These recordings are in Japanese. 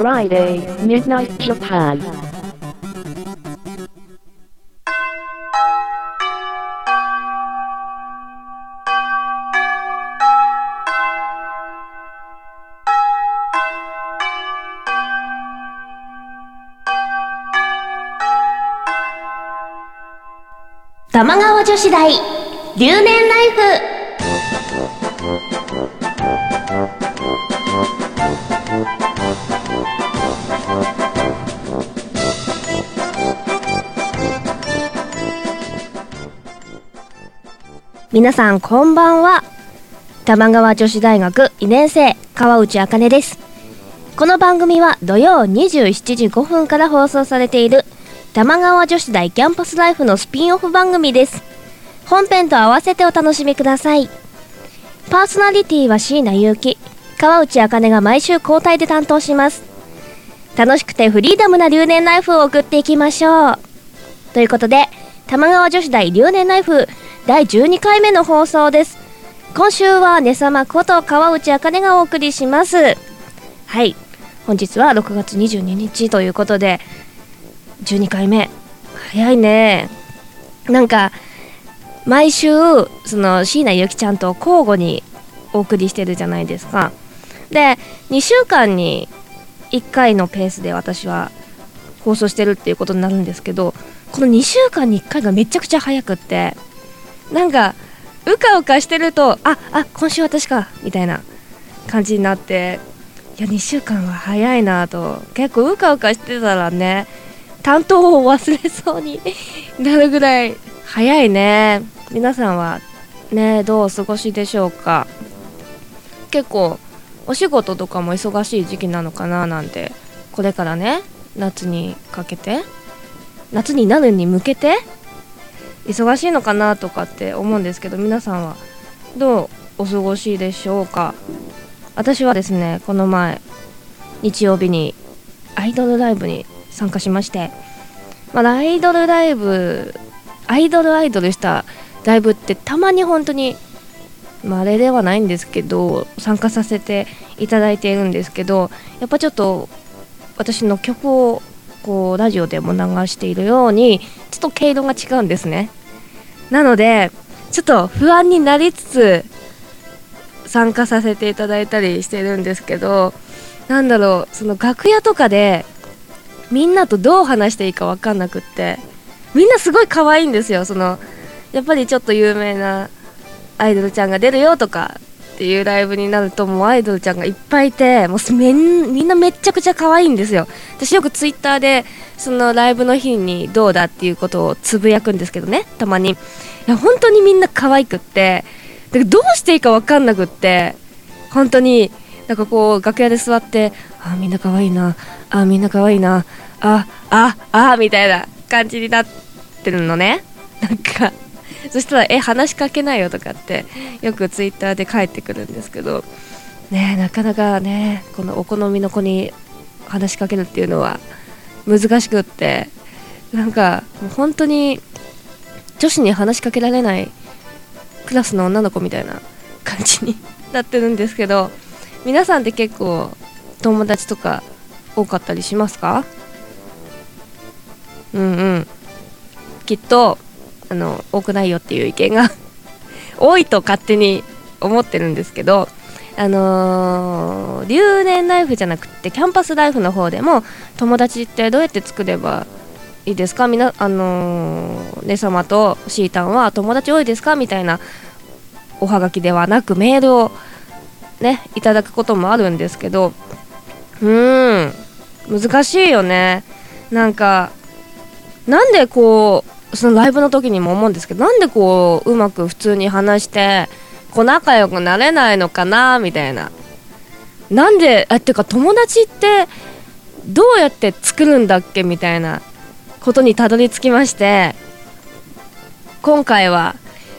Friday, Midnight Japan. 玉川女子大留年ライフ皆さんこんばんは。玉川女子大学2年生川内茜です。この番組は土曜27時5分から放送されている玉川女子大キャンパスライフのスピンオフ番組です。本編と合わせてお楽しみください。パーソナリティは椎名祐希川内茜が毎週交代で担当します。楽しくてフリーダムな留年ライフを送っていきましょう。ということで玉川女子大留年ライフ第12回目の放送です。今週はねさまこと川内茜がお送りします。はい。本日は6月22日ということで12回目。早いね。なんか毎週その椎名ゆきちゃんと交互にお送りしてるじゃないですか。で2週間に1回のペースで私は放送してるっていうことになるんですけどこの2週間に1回がめちゃくちゃ早くってなんかうかうかしてるとああ今週私かみたいな感じになっていや2週間は早いなと。結構うかうかしてたらね担当を忘れそうに なるぐらい早いね。皆さんはねどうお過ごしでしょうか。結構お仕事とかも忙しい時期なのかななんてこれからね夏にかけて夏になるに向けて忙しいのかなとかって思うんですけど皆さんはどうお過ごしでしょうか？私はですねこの前日曜日にアイドルライブに参加しまして、まあ、アイドルライブアイドルアイドルした。ライブってたまに本当にまあ、あれではないんですけど参加させていただいているんですけどやっぱちょっと私の曲をこうラジオでも流しているようにちょっと毛色が違うんですね。なのでちょっと不安になりつつ参加させていただいたりしてるんですけどなんだろうその楽屋とかでみんなとどう話していいか分かんなくってみんなすごい可愛いんですよ。そのやっぱりちょっと有名なアイドルちゃんが出るよとかっていうライブになるともうアイドルちゃんがいっぱいいてもうみんなめっちゃくちゃ可愛いんですよ。私よくツイッターでそのライブの日にどうだっていうことをつぶやくんですけどね。たまにいや本当にみんな可愛くって。だからどうしていいか分かんなくって。本当になんかこう楽屋で座ってあみんな可愛いなあみんな可愛いなあああみたいな感じになってるのね。なんか そしたら「え話しかけないよ」とかってよくツイッターで返ってくるんですけどねなかなかねこのお好みの子に話しかけるっていうのは難しくってなんかもう本当に女子に話しかけられないクラスの女の子みたいな感じに なってるんですけど皆さんって結構友達とか多かったりしますか？うんうん。きっとあの多くないよっていう意見が 多いと勝手に思ってるんですけどあのー留年ライフじゃなくてキャンパスライフの方でも友達ってどうやって作ればいいですか？みなあのー、ね様とシータンは友達多いですか？みたいなおはがきではなくメールをねいただくこともあるんですけどうーん難しいよね。なんかなんでこうそのライブの時にも思うんですけどなんでこううまく普通に話してこう仲良くなれないのかなみたいな。なんであっていうか友達ってどうやって作るんだっけみたいなことにたどり着きまして今回は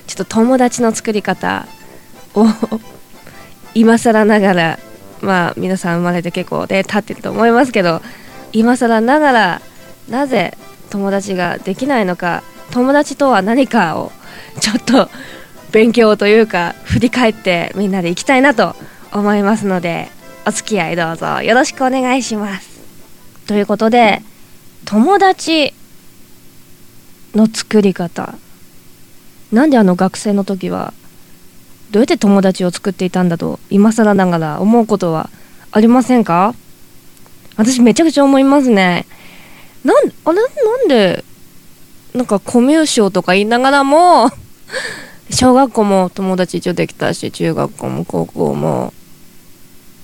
ちょっと友達の作り方を今更ながらまあ皆さん生まれて結構で経ってると思いますけど今更ながらなぜ友達ができないのか友達とは何かをちょっと勉強というか振り返ってみんなでいきたいなと思いますのでお付き合いどうぞよろしくお願いします。ということで友達の作り方。なんであの学生の時はどうやって友達を作っていたんだと今更ながら思うことはありませんか？私めちゃくちゃ思いますね。なんあれ？なんでなんかコミュ障とか言いながらも 小学校も友達一応できたし中学校も高校も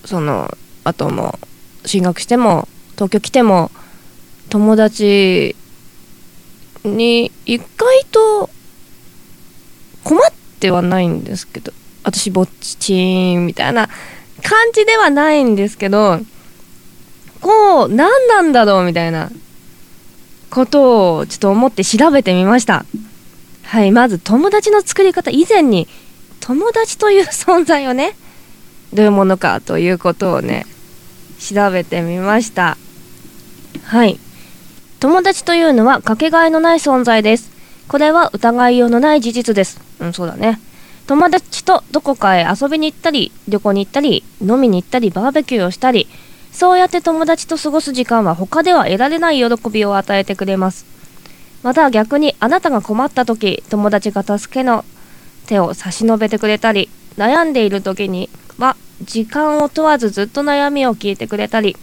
そのあとも進学しても東京来ても友達に意外と困ってはないんですけど私ぼっちーんみたいな感じではないんですけどこう何なんだろうみたいなことをちょっと思って調べてみました。はいまず友達の作り方以前に友達という存在をねどういうものかということをね調べてみました。はい。友達というのはかけがえのない存在です。これは疑いようのない事実です。うんそうだね。友達とどこかへ遊びに行ったり旅行に行ったり飲みに行ったりバーベキューをしたりそうやって友達と過ごす時間は他では得られない喜びを与えてくれます。また逆にあなたが困った時友達が助けの手を差し伸べてくれたり悩んでいる時には時間を問わずずっと悩みを聞いてくれたり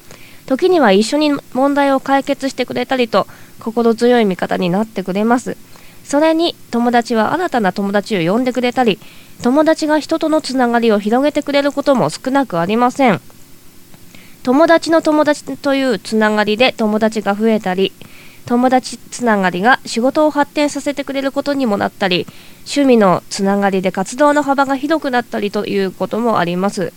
時には一緒に問題を解決してくれたりと心強い味方になってくれます。それに友達は新たな友達を呼んでくれたり友達が人とのつながりを広げてくれることも少なくありません。友達の友達というつながりで友達が増えたり友達つながりが仕事を発展させてくれることにもなったり趣味のつながりで活動の幅が広くなったりということもあります。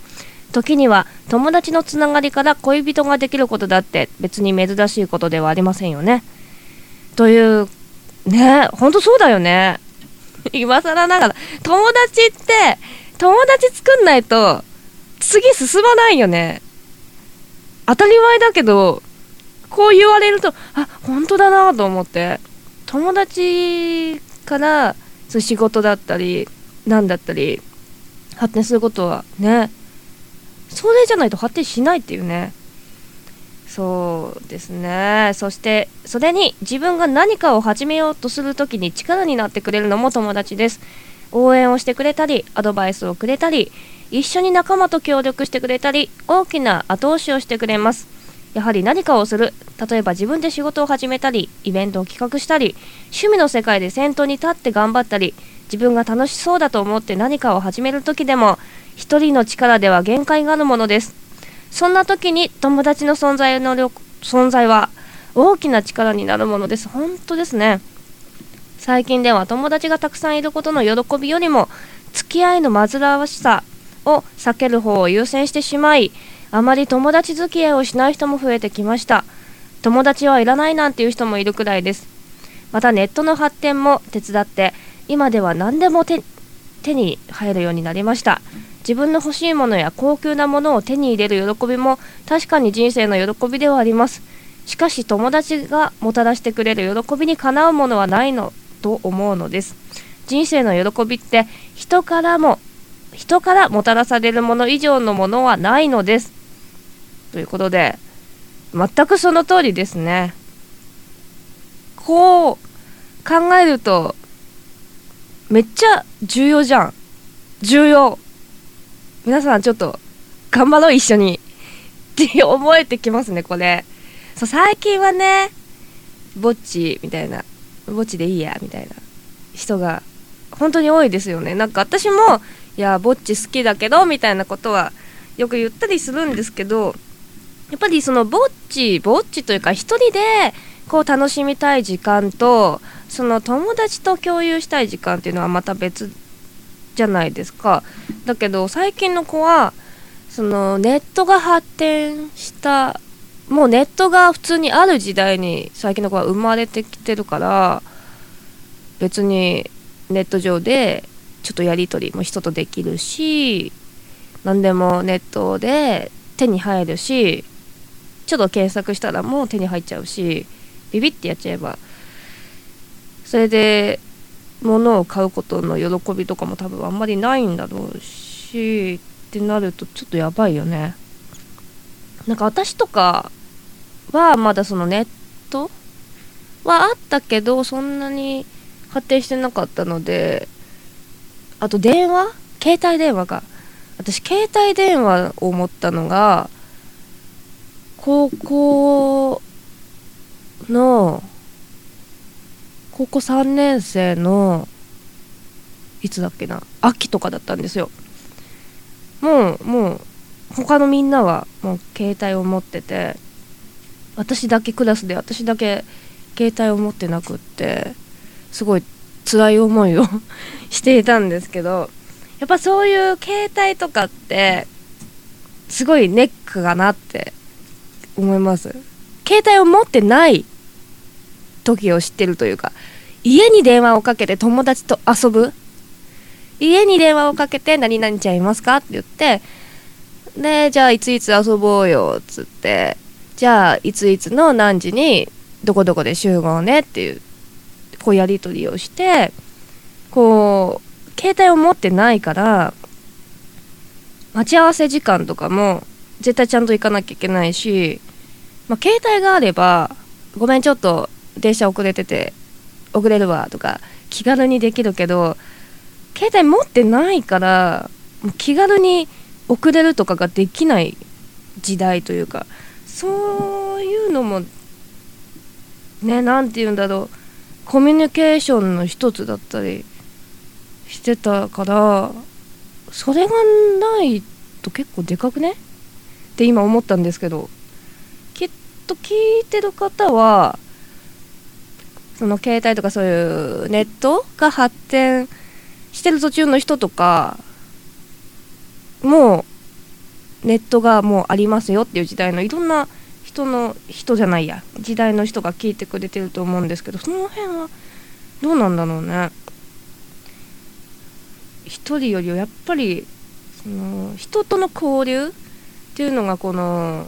時には友達のつながりから恋人ができることだって別に珍しいことではありませんよね。というねほんとそうだよね。今更ながら友達って友達作んないと次進まないよね。当たり前だけどこう言われるとあ本当だなと思って。友達からそう仕事だったり何だったり発展することはねそれじゃないと発展しないっていうね。そうですね。そしてそれに自分が何かを始めようとする時に力になってくれるのも友達です。応援をしてくれたりアドバイスをくれたり一緒に仲間と協力してくれたり大きな後押しをしてくれます。やはり何かをする。例えば自分で仕事を始めたりイベントを企画したり趣味の世界で先頭に立って頑張ったり自分が楽しそうだと思って何かを始める時でも一人の力では限界があるものです。そんな時に友達の存在の存在は大きな力になるものです。本当ですね。最近では友達がたくさんいることの喜びよりも付き合いの煩わしさを避ける方を優先してしまいあまり友達付き合いをしない人も増えてきました。友達はいらないなんていう人もいるくらいです。またネットの発展も手伝って今では何でも手に入るようになりました。自分の欲しいものや高級なものを手に入れる喜びも確かに人生の喜びではあります。しかし友達がもたらしてくれる喜びにかなうものはないのと思うのです。人生の喜びって人からも人からもたらされるもの以上のものはないのです。ということで全くその通りですね。こう考えるとめっちゃ重要じゃん。重要。皆さんちょっと頑張ろう一緒に。って思えてきますねこれ。そう最近はねぼっちみたいな。ぼっちでいいやみたいな人が本当に多いですよね。なんか私もいやぼっち好きだけどみたいなことはよく言ったりするんですけどやっぱりそのぼっちぼっちというか一人でこう楽しみたい時間とその友達と共有したい時間っていうのはまた別じゃないですか。だけど最近の子はそのネットが発展したもうネットが普通にある時代に最近の子は生まれてきてるから別にネット上でちょっとやり取りも人とできるし何でもネットで手に入るしちょっと検索したらもう手に入っちゃうしビビってやっちゃえば。それで物を買うことの喜びとかも多分あんまりないんだろうしってなるとちょっとやばいよね。なんか私とかはまだそのネットはあったけどそんなに発展してなかったのであと電話？携帯電話か。私携帯電話を持ったのが高校の高校3年生のいつだっけな？秋とかだったんですよ。もうもう他のみんなはもう携帯を持ってて私だけクラスで私だけ携帯を持ってなくってすごい辛い思いを していたんですけどやっぱそういう携帯とかってすごいネックかなって思います。携帯を持ってない時を知ってるというか家に電話をかけて友達と遊ぶ。家に電話をかけて何々ちゃんいますか？って言ってでじゃあいついつ遊ぼうよ？っつってじゃあいついつの何時にどこどこで集合ね？っていうこうやり取りをしてこう携帯を持ってないから待ち合わせ時間とかも絶対ちゃんと行かなきゃいけないし、まあ、携帯があればごめんちょっと電車遅れてて遅れるわとか気軽にできるけど携帯持ってないから気軽に遅れるとかができない時代というかそういうのもね何て言うんだろう。コミュニケーションの一つだったりしてたからそれがないと結構でかくね？って今思ったんですけどきっと聞いてる方はその携帯とかそういうネットが発展してる途中の人とかもうネットがもうありますよっていう時代のいろんな人の人じゃないや。時代の人が聞いてくれてると思うんですけどその辺はどうなんだろうね。一人よりはやっぱりその人との交流っていうのがこの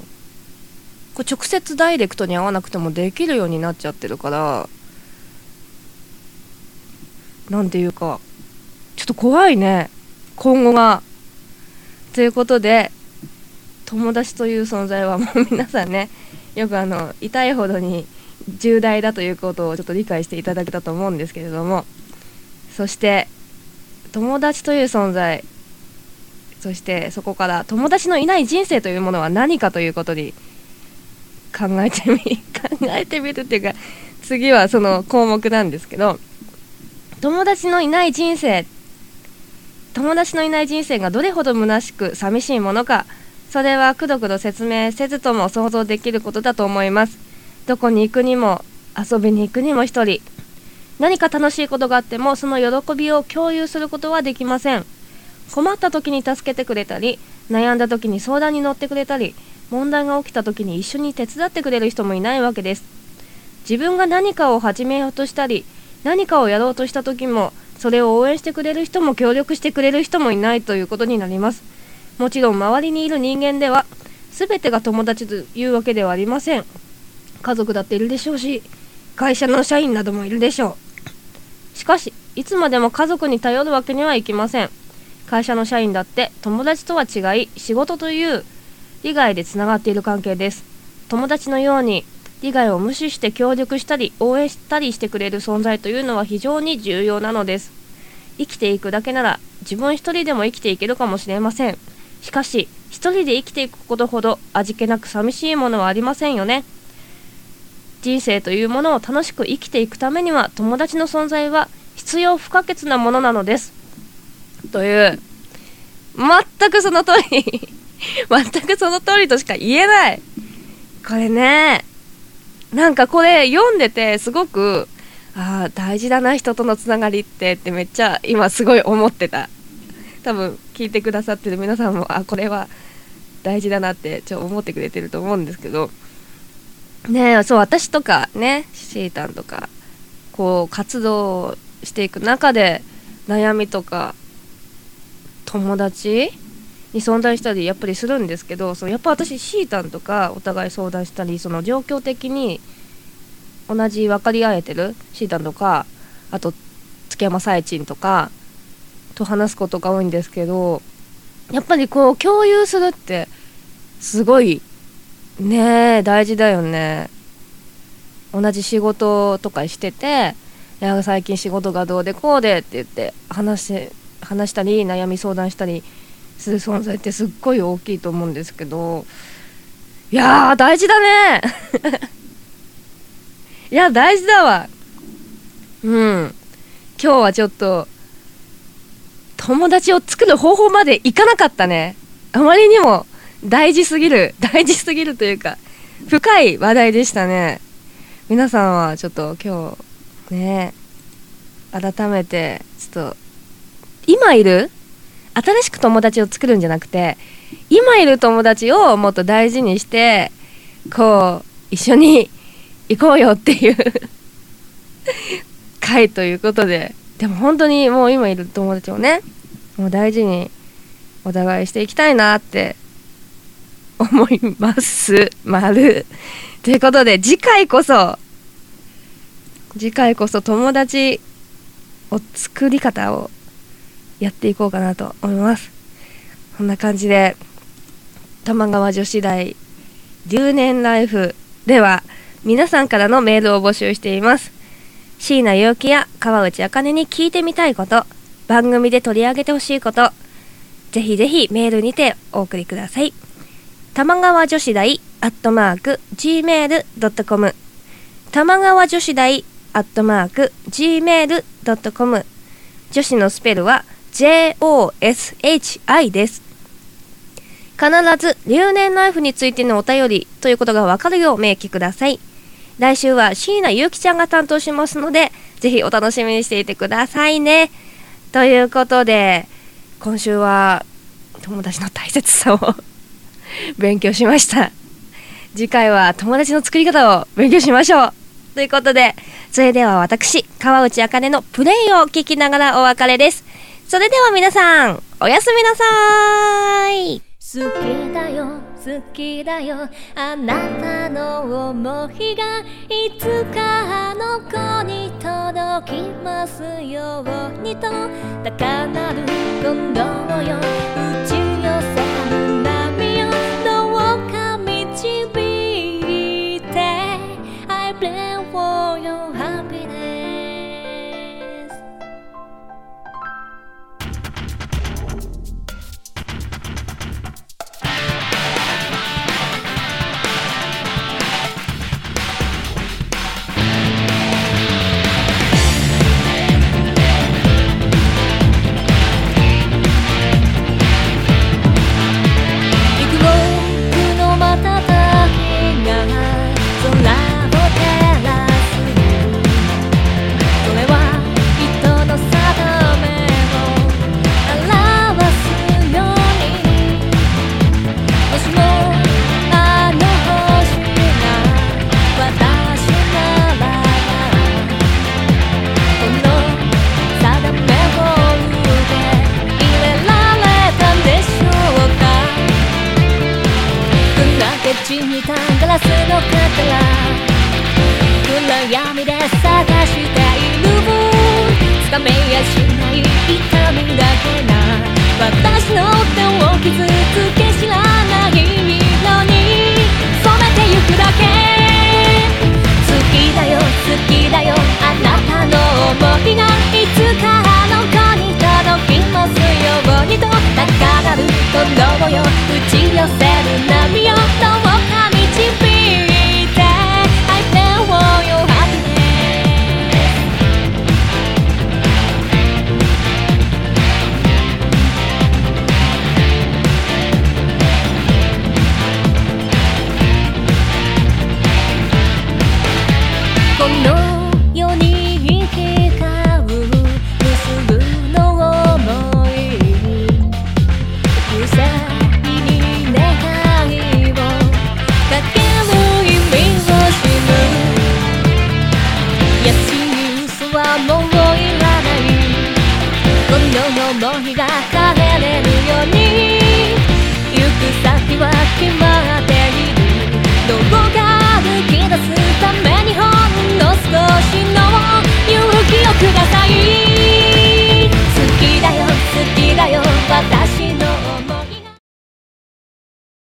こう直接ダイレクトに会わなくてもできるようになっちゃってるからなんていうかちょっと怖いね。今後が。ということで友達という存在はもう 皆さんねよくあの痛いほどに重大だということをちょっと理解していただけたと思うんですけれどもそして友達という存在そしてそこから友達のいない人生というものは何かということに考えてみ 考えてみるっていうか次はその項目なんですけど友達のいない人生友達のいない人生がどれほど虚しく寂しいものかそれはくどくど説明せずとも想像できることだと思います。どこに行くにも遊びに行くにも一人。何か楽しいことがあってもその喜びを共有することはできません。困った時に助けてくれたり悩んだ時に相談に乗ってくれたり問題が起きた時に一緒に手伝ってくれる人もいないわけです。自分が何かを始めようとしたり何かをやろうとした時もそれを応援してくれる人も協力してくれる人もいないということになります。もちろん周りにいる人間では全てが友達というわけではありません。家族だっているでしょうし会社の社員などもいるでしょう。しかしいつまでも家族に頼るわけにはいきません。会社の社員だって友達とは違い仕事という利害でつながっている関係です。友達のように利害を無視して協力したり応援したりしてくれる存在というのは非常に重要なのです。生きていくだけなら自分一人でも生きていけるかもしれません。しかし一人で生きていくことほど味気なく寂しいものはありませんよね。人生というものを楽しく生きていくためには友達の存在は必要不可欠なものなのです。という全くその通り 全くその通りとしか言えない。これねなんかこれ読んでてすごくああ大事だな人とのつながりってってめっちゃ今すごい思ってた。多分聞いてくださってる皆さんもあこれは大事だなってちょ思ってくれてると思うんですけど。ねそう私とかねシータンとかこう活動していく中で悩みとか友達に相談したりやっぱりするんですけどそのやっぱ私シータンとかお互い相談したりその状況的に同じ分かり合えてるシータンとかあと月山さえちんとかと話すことが多いんですけどやっぱりこう共有するってすごいねえ大事だよね。同じ仕事とかしてていや最近仕事がどうでこうでって言って話し話したり悩み相談したりする存在ってすっごい大きいと思うんですけどいやー大事だね。いや大事だわ。うん。今日はちょっと友達を作る方法までいかなかったね。あまりにも大事すぎる 大事すぎるというか深い話題でしたね。皆さんはちょっと今日ね改めてちょっと今いる新しく友達を作るんじゃなくて今いる友達をもっと大事にしてこう一緒に行こうよっていう 回ということででも本当にもう今いる友達をねもう大事にお互いしていきたいなって 思います。丸。ということで次回こそ次回こそ友達を作り方をやっていこうかなと思います。こんな感じで玉川女子大留年ライフでは皆さんからのメールを募集しています。椎名結城や川内茜に聞いてみたいこと番組で取り上げてほしいことぜひぜひメールにてお送りください。玉川女子大アットマーク gmail.com 玉川女子大アットマーク gmail.com 女子のスペルは JOSHI です。必ず留年ライフについてのお便りということがわかるよう明記ください。来週は椎名ゆうきちゃんが担当しますのでぜひお楽しみにしていてくださいね。ということで今週は友達の大切さを勉強しました。次回は友達の作り方を勉強しましょう。ということでそれでは私川内茜のプレイを聞きながらお別れです。それでは皆さんおやすみなさい。好きだよ。好きだよ。あなたの想いがいつかあの子に届きますようにと。高鳴る今度よ。